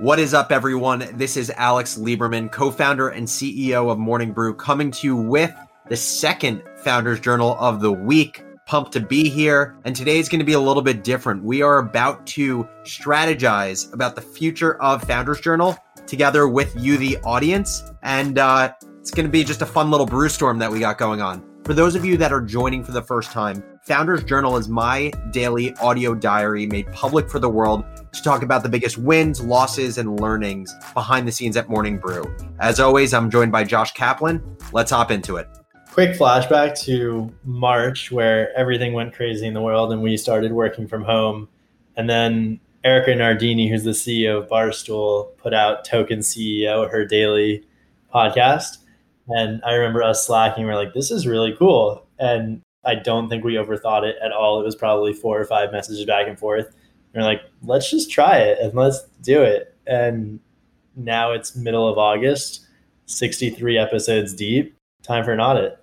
What is up, everyone? This is Alex Lieberman, co founder and CEO of Morning Brew, coming to you with the second Founders Journal of the week. Pumped to be here. And today is going to be a little bit different. We are about to strategize about the future of Founders Journal together with you, the audience. And uh, it's going to be just a fun little brew storm that we got going on. For those of you that are joining for the first time, Founders Journal is my daily audio diary made public for the world to talk about the biggest wins, losses, and learnings behind the scenes at Morning Brew. As always, I'm joined by Josh Kaplan. Let's hop into it. Quick flashback to March, where everything went crazy in the world and we started working from home. And then Erika Nardini, who's the CEO of Barstool, put out Token CEO, her daily podcast. And I remember us slacking. We're like, this is really cool. And I don't think we overthought it at all. It was probably four or five messages back and forth. We're like, let's just try it and let's do it. And now it's middle of August, 63 episodes deep. Time for an audit.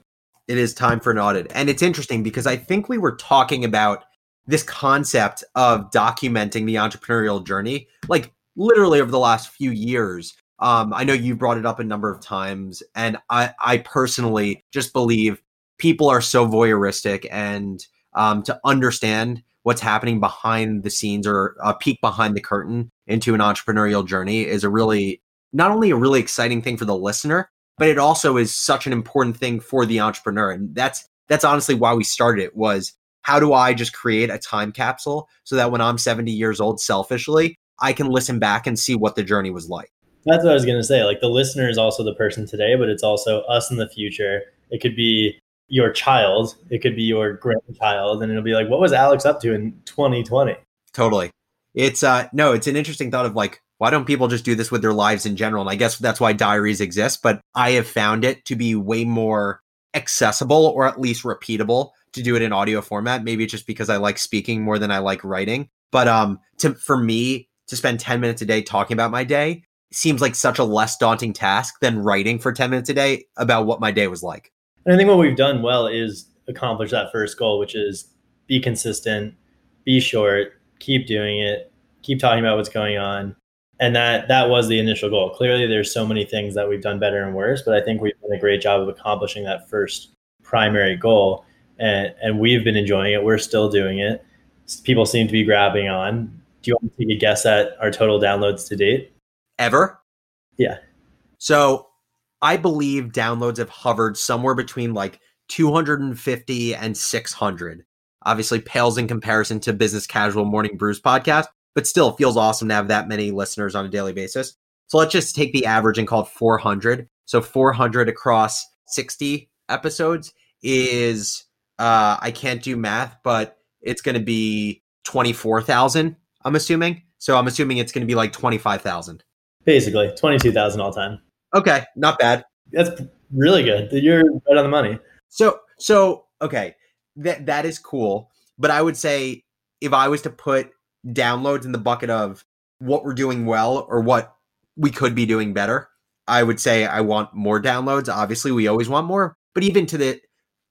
It is time for an audit. And it's interesting because I think we were talking about this concept of documenting the entrepreneurial journey, like literally over the last few years. Um, I know you brought it up a number of times, and I, I personally just believe people are so voyeuristic, and um, to understand what's happening behind the scenes or a peek behind the curtain into an entrepreneurial journey is a really not only a really exciting thing for the listener, but it also is such an important thing for the entrepreneur, and that's that's honestly why we started it was how do I just create a time capsule so that when I'm 70 years old, selfishly, I can listen back and see what the journey was like. That's what I was going to say. Like the listener is also the person today, but it's also us in the future. It could be your child, it could be your grandchild, and it'll be like, what was Alex up to in 2020? Totally. It's uh no, it's an interesting thought of like, why don't people just do this with their lives in general? And I guess that's why diaries exist, but I have found it to be way more accessible or at least repeatable to do it in audio format. Maybe it's just because I like speaking more than I like writing. But um to for me to spend 10 minutes a day talking about my day seems like such a less daunting task than writing for 10 minutes a day about what my day was like. And I think what we've done well is accomplish that first goal, which is be consistent, be short, keep doing it, keep talking about what's going on. And that that was the initial goal. Clearly there's so many things that we've done better and worse, but I think we've done a great job of accomplishing that first primary goal. And and we've been enjoying it. We're still doing it. People seem to be grabbing on. Do you want to take a guess at our total downloads to date? Ever? Yeah. So I believe downloads have hovered somewhere between like 250 and 600. Obviously, pales in comparison to Business Casual Morning Brews podcast, but still feels awesome to have that many listeners on a daily basis. So let's just take the average and call it 400. So 400 across 60 episodes is, uh, I can't do math, but it's going to be 24,000, I'm assuming. So I'm assuming it's going to be like 25,000. Basically, 22,000 all time. Okay, not bad. That's really good. You're right on the money. So so okay, that that is cool. But I would say if I was to put downloads in the bucket of what we're doing well or what we could be doing better, I would say I want more downloads. Obviously, we always want more, but even to the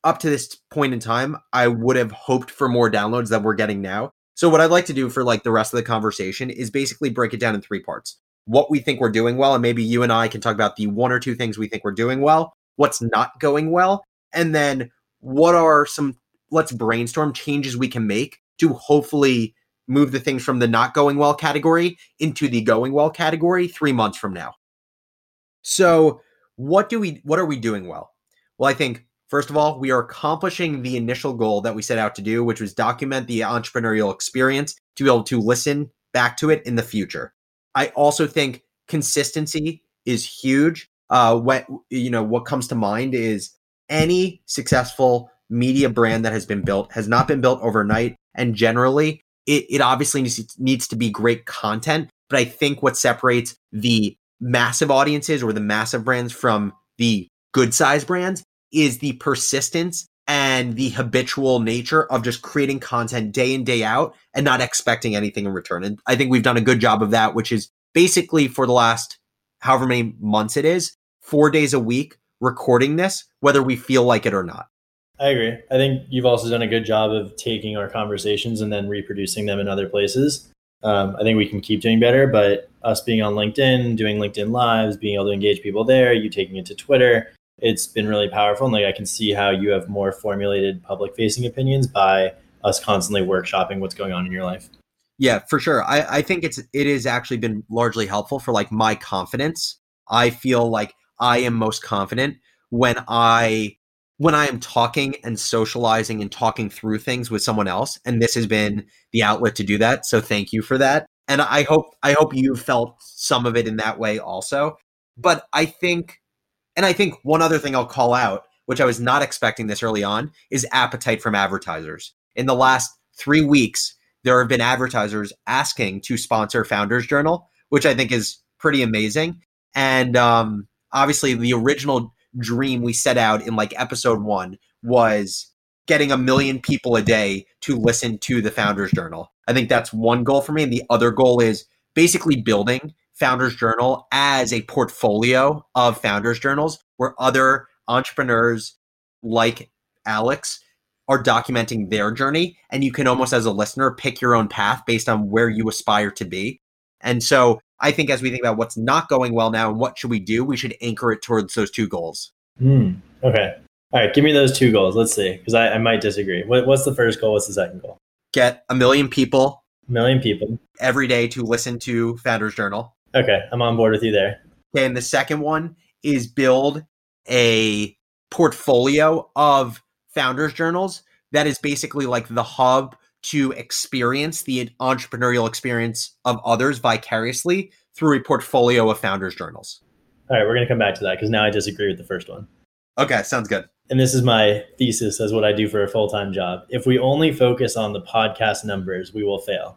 up to this point in time, I would have hoped for more downloads than we're getting now. So what I'd like to do for like the rest of the conversation is basically break it down in three parts what we think we're doing well. And maybe you and I can talk about the one or two things we think we're doing well, what's not going well, and then what are some, let's brainstorm changes we can make to hopefully move the things from the not going well category into the going well category three months from now. So, what do we, what are we doing well? Well, I think First of all, we are accomplishing the initial goal that we set out to do, which was document the entrepreneurial experience to be able to listen back to it in the future. I also think consistency is huge. Uh, what you know, what comes to mind is any successful media brand that has been built has not been built overnight, and generally, it, it obviously needs, needs to be great content. But I think what separates the massive audiences or the massive brands from the good size brands is the persistence and the habitual nature of just creating content day in day out and not expecting anything in return. And i think we've done a good job of that which is basically for the last however many months it is four days a week recording this whether we feel like it or not. I agree. I think you've also done a good job of taking our conversations and then reproducing them in other places. Um, I think we can keep doing better, but us being on LinkedIn, doing LinkedIn lives, being able to engage people there, you taking it to Twitter, it's been really powerful. And like I can see how you have more formulated public facing opinions by us constantly workshopping what's going on in your life. Yeah, for sure. I, I think it's it has actually been largely helpful for like my confidence. I feel like I am most confident when I when I am talking and socializing and talking through things with someone else. And this has been the outlet to do that. So thank you for that. And I hope I hope you felt some of it in that way also. But I think and I think one other thing I'll call out, which I was not expecting this early on, is appetite from advertisers. In the last three weeks, there have been advertisers asking to sponsor Founders Journal, which I think is pretty amazing. And um, obviously, the original dream we set out in like episode one was getting a million people a day to listen to the Founders Journal. I think that's one goal for me. And the other goal is basically building Founders Journal as a portfolio of Founders Journals where other entrepreneurs like Alex are documenting their journey. And you can almost as a listener pick your own path based on where you aspire to be. And so i think as we think about what's not going well now and what should we do we should anchor it towards those two goals. Mm, okay. All right. Give me those two goals. Let's see. Because I, I, might disagree. What, what's the first goal? What's the second goal? Get a million people a million people. every day to listen to founders journal okay i'm on board with you there okay and the second one is build a portfolio of founders journals that is basically like the hub to experience the entrepreneurial experience of others vicariously through a portfolio of founders journals. All right, we're going to come back to that because now I disagree with the first one. Okay, sounds good. And this is my thesis as what I do for a full time job. If we only focus on the podcast numbers, we will fail.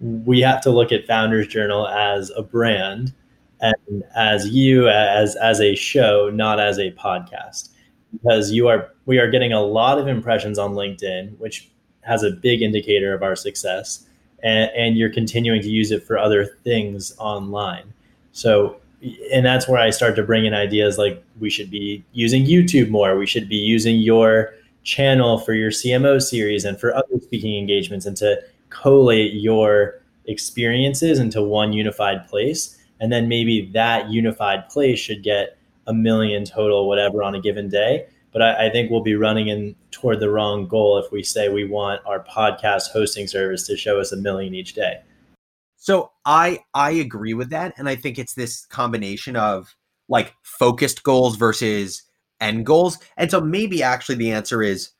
We have to look at Founders Journal as a brand and as you as as a show, not as a podcast because you are we are getting a lot of impressions on LinkedIn, which has a big indicator of our success, and, and you're continuing to use it for other things online. So, and that's where I start to bring in ideas like we should be using YouTube more. We should be using your channel for your CMO series and for other speaking engagements, and to collate your experiences into one unified place. And then maybe that unified place should get a million total, whatever, on a given day. But I, I, think we'll be running in toward the wrong goal if we say we want our podcast hosting service to show us a million each day. So I I agree with that, and I think it's this combination of like focused goals versus end goals. And so maybe actually the answer is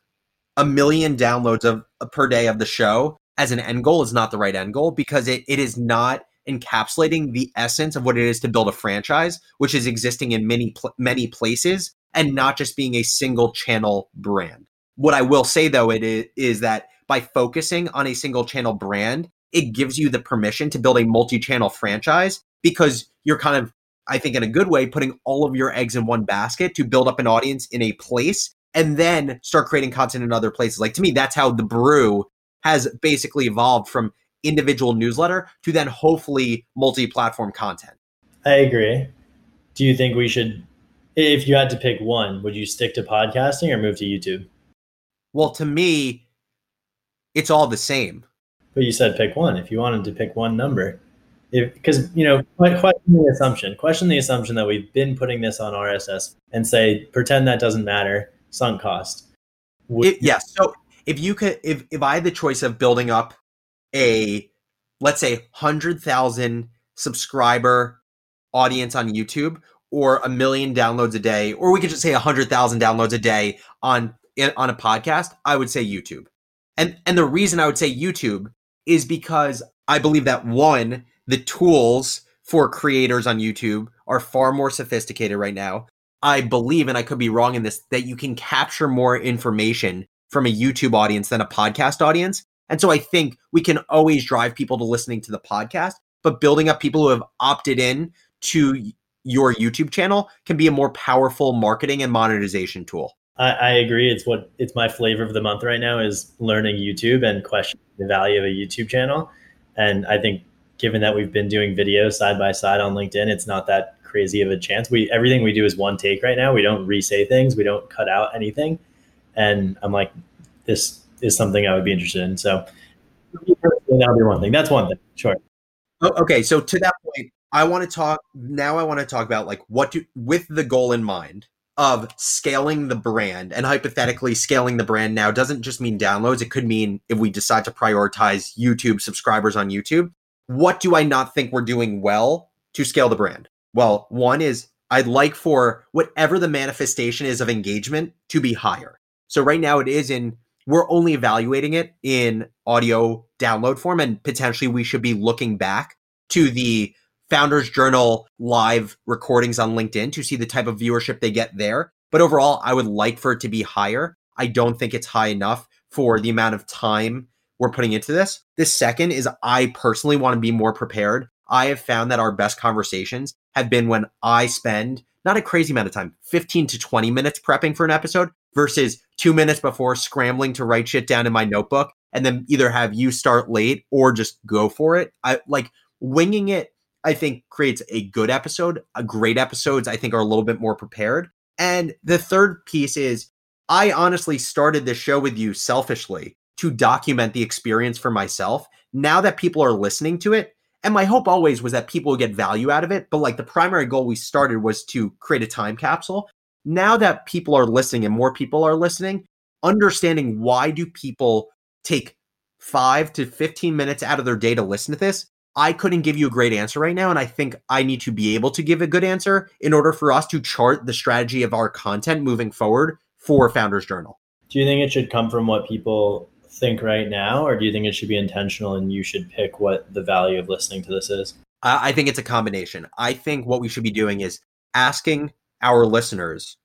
a million downloads of per day of the show as an end goal is not the right end goal because it, it is not encapsulating the essence of what it is to build a franchise, which is existing in many pl- many places and not just being a single channel brand. What I will say though it is, is that by focusing on a single channel brand, it gives you the permission to build a multi-channel franchise because you're kind of I think in a good way putting all of your eggs in one basket to build up an audience in a place and then start creating content in other places. Like to me that's how the brew has basically evolved from individual newsletter to then hopefully multi-platform content. I agree. Do you think we should if you had to pick one, would you stick to podcasting or move to YouTube? Well, to me, it's all the same. But you said pick one. If you wanted to pick one number, because you know, question the assumption. Question the assumption that we've been putting this on RSS and say pretend that doesn't matter. Sunk cost. It, yeah. So if you could, if if I had the choice of building up a let's say 100,000 subscriber audience on YouTube or a million downloads a day or we could just say 100,000 downloads a day on on a podcast, I would say YouTube. And and the reason I would say YouTube is because I believe that one, the tools for creators on YouTube are far more sophisticated right now. I believe and I could be wrong in this that you can capture more information from a YouTube audience than a podcast audience and so I think we can always drive people to listening to the podcast, but building up people who have opted in to your YouTube channel can be a more powerful marketing and monetization tool. I, I agree. It's what it's my flavor of the month right now is learning YouTube and questioning the value of a YouTube channel. And I think given that we've been doing videos side by side on LinkedIn, it's not that crazy of a chance. We everything we do is one take right now. We don't re-say things. We don't cut out anything. And I'm like, this is something I would be interested in. So that'll be one thing. That's one thing. Sure. Oh, okay, so to that point, I want to talk now. I want to talk about like what do with the goal in mind of scaling the brand and hypothetically scaling the brand now doesn't just mean downloads. It could mean if we decide to prioritize YouTube subscribers on YouTube. What do I not think we're doing well to scale the brand? Well, one is I'd like for whatever the manifestation is of engagement to be higher. So right now it is in we're only evaluating it in audio download form and potentially we should be looking back to the Founders Journal live recordings on LinkedIn to see the type of viewership they get there. But overall, I would like for it to be higher. I don't think it's high enough for the amount of time we're putting into this. The second is I personally want to be more prepared. I have found that our best conversations have been when I spend not a crazy amount of time, 15 to 20 minutes prepping for an episode versus two minutes before scrambling to write shit down in my notebook and then either have you start late or just go for it. I like winging it I think creates a good episode. A great episodes, I think, are a little bit more prepared. And the third piece is I honestly started this show with you selfishly to document the experience for myself. Now that people are listening to it, and my hope always was that people would get value out of it. But like the primary goal we started was to create a time capsule. Now that people are listening and more people are listening, understanding why do people take five to 15 minutes out of their day to listen to this I couldn't give you a great answer right now. And I think I need to be able to give a good answer in order for us to chart the strategy of our content moving forward for Founders Journal. Do you think it should come from what people think right now, or do you think it should be intentional and you should pick what the value of listening to this is? I think it's a combination. I think what we should be doing is asking our listeners,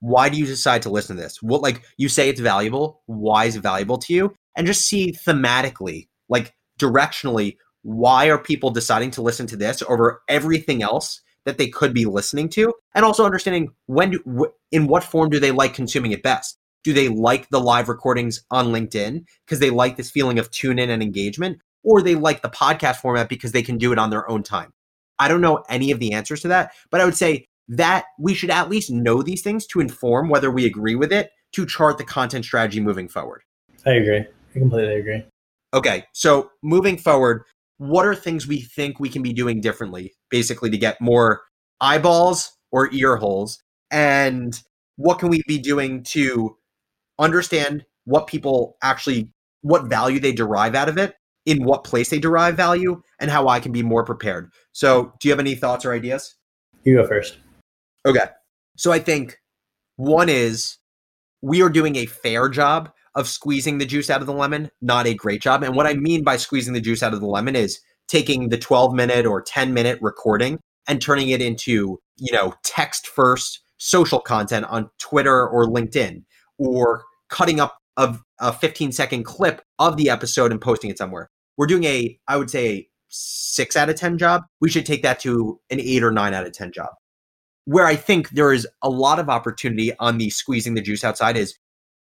why do you decide to listen to this? What, like, you say it's valuable. Why is it valuable to you? And just see thematically, like, directionally, why are people deciding to listen to this over everything else that they could be listening to and also understanding when do, in what form do they like consuming it best do they like the live recordings on linkedin because they like this feeling of tune in and engagement or they like the podcast format because they can do it on their own time i don't know any of the answers to that but i would say that we should at least know these things to inform whether we agree with it to chart the content strategy moving forward i agree i completely agree okay so moving forward what are things we think we can be doing differently, basically, to get more eyeballs or ear holes? And what can we be doing to understand what people actually, what value they derive out of it, in what place they derive value, and how I can be more prepared? So, do you have any thoughts or ideas? You go first. Okay. So, I think one is we are doing a fair job of squeezing the juice out of the lemon, not a great job. And what I mean by squeezing the juice out of the lemon is taking the 12 minute or 10 minute recording and turning it into, you know, text first social content on Twitter or LinkedIn or cutting up a, a 15 second clip of the episode and posting it somewhere. We're doing a, I would say, a six out of 10 job. We should take that to an eight or nine out of 10 job. Where I think there is a lot of opportunity on the squeezing the juice outside is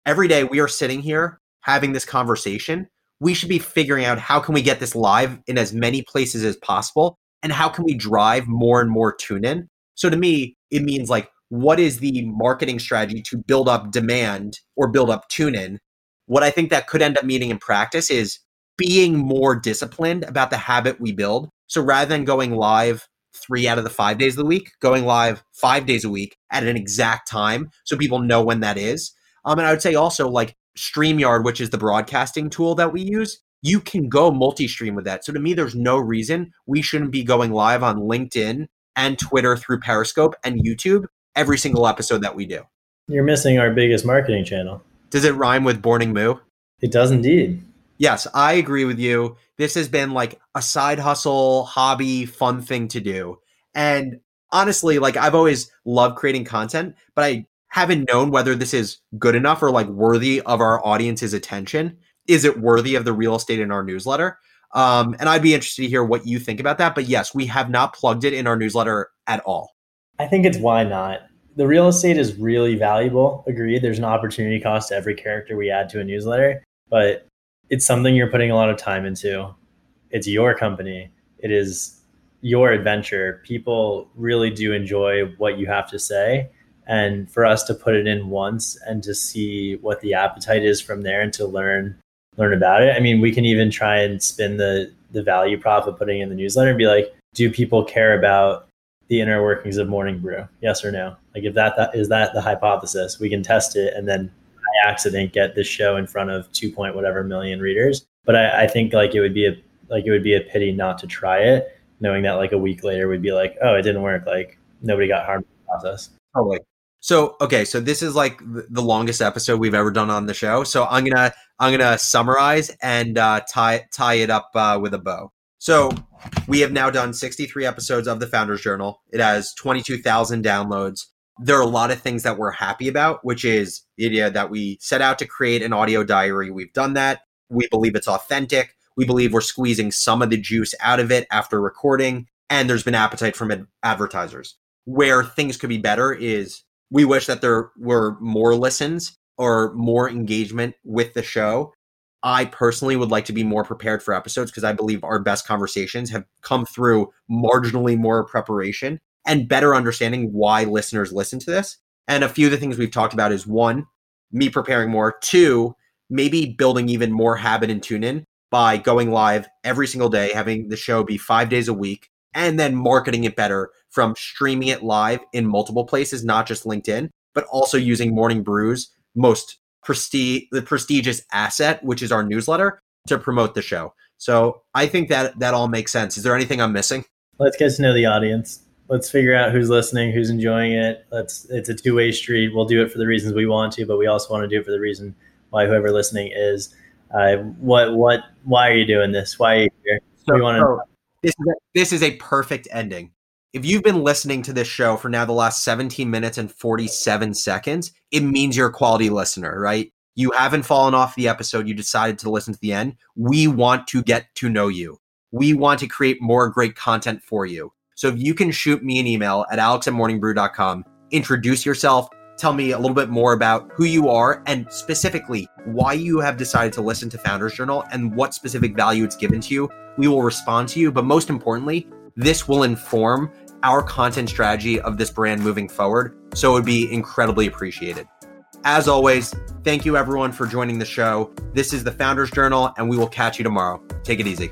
every day we are sitting here having this conversation we should be figuring out how can we get this live in as many places as possible and how can we drive more and more tune in. So to me it means like what is the marketing strategy to build up demand or build up tune in? What i think that could end up meaning in practice is being more disciplined about the habit we build. So rather than going live three out of the five days of the week going live five days a week at an exact time so people know when that is um, and I would say also like StreamYard, which is the broadcasting tool that we use, you can go multi stream with that. So to me, there's no reason we shouldn't be going live on LinkedIn and Twitter through Periscope and YouTube every single episode that we do. You're missing our biggest marketing channel. Does it rhyme with Borning Moo? It does indeed. Yes, I agree with you. This has been like a side hustle, hobby, fun thing to do. And honestly, like I've always loved creating content, but I haven't known whether this is good enough or like worthy of our audience's attention. Is it worthy of the real estate in our newsletter? Um, and I'd be interested to hear what you think about that. But yes, we have not plugged it in our newsletter at all. I think it's why not. The real estate is really valuable. Agreed. There's an opportunity cost to every character we add to a newsletter, but it's something you're putting a lot of time into. It's your company. It is your adventure. People really do enjoy what you have to say and for us to put it in once and to see what the appetite is from there and to learn learn about it. I mean, we can even try and spin the the value prop of putting in the newsletter and be like, do people care about the inner workings of Morning Brew? Yes or no? Like if that, that is that the hypothesis, we can test it and then accident get this show in front of two point whatever million readers. But I, I think like it would be a like it would be a pity not to try it, knowing that like a week later we'd be like, oh, it didn't work. Like nobody got harmed in the process. Totally. So okay, so this is like the longest episode we've ever done on the show. So I'm gonna I'm gonna summarize and uh, tie tie it up uh, with a bow. So we have now done 63 episodes of the Founders Journal. It has 22,000 downloads. There are a lot of things that we're happy about, which is the idea that we set out to create an audio diary. We've done that. We believe it's authentic. We believe we're squeezing some of the juice out of it after recording, and there's been appetite from ad- advertisers. Where things could be better is we wish that there were more listens or more engagement with the show. I personally would like to be more prepared for episodes because I believe our best conversations have come through marginally more preparation and better understanding why listeners listen to this. And a few of the things we've talked about is one, me preparing more, two, maybe building even more habit and tune in by going live every single day, having the show be five days a week, and then marketing it better from streaming it live in multiple places, not just LinkedIn, but also using Morning Brew's most prestige, the prestigious asset, which is our newsletter, to promote the show. So I think that that all makes sense. Is there anything I'm missing? Let's get to know the audience. Let's figure out who's listening, who's enjoying it. Let's. It's a two way street. We'll do it for the reasons we want to, but we also want to do it for the reason why whoever listening is. Uh, what what why are you doing this? Why are you here? So, want to. This is a, this is a perfect ending. If you've been listening to this show for now the last 17 minutes and 47 seconds, it means you're a quality listener, right? You haven't fallen off the episode. You decided to listen to the end. We want to get to know you. We want to create more great content for you. So if you can shoot me an email at alex at morningbrew.com, introduce yourself, tell me a little bit more about who you are and specifically why you have decided to listen to Founders Journal and what specific value it's given to you. We will respond to you. But most importantly, this will inform our content strategy of this brand moving forward. So it would be incredibly appreciated. As always, thank you everyone for joining the show. This is the Founders Journal, and we will catch you tomorrow. Take it easy.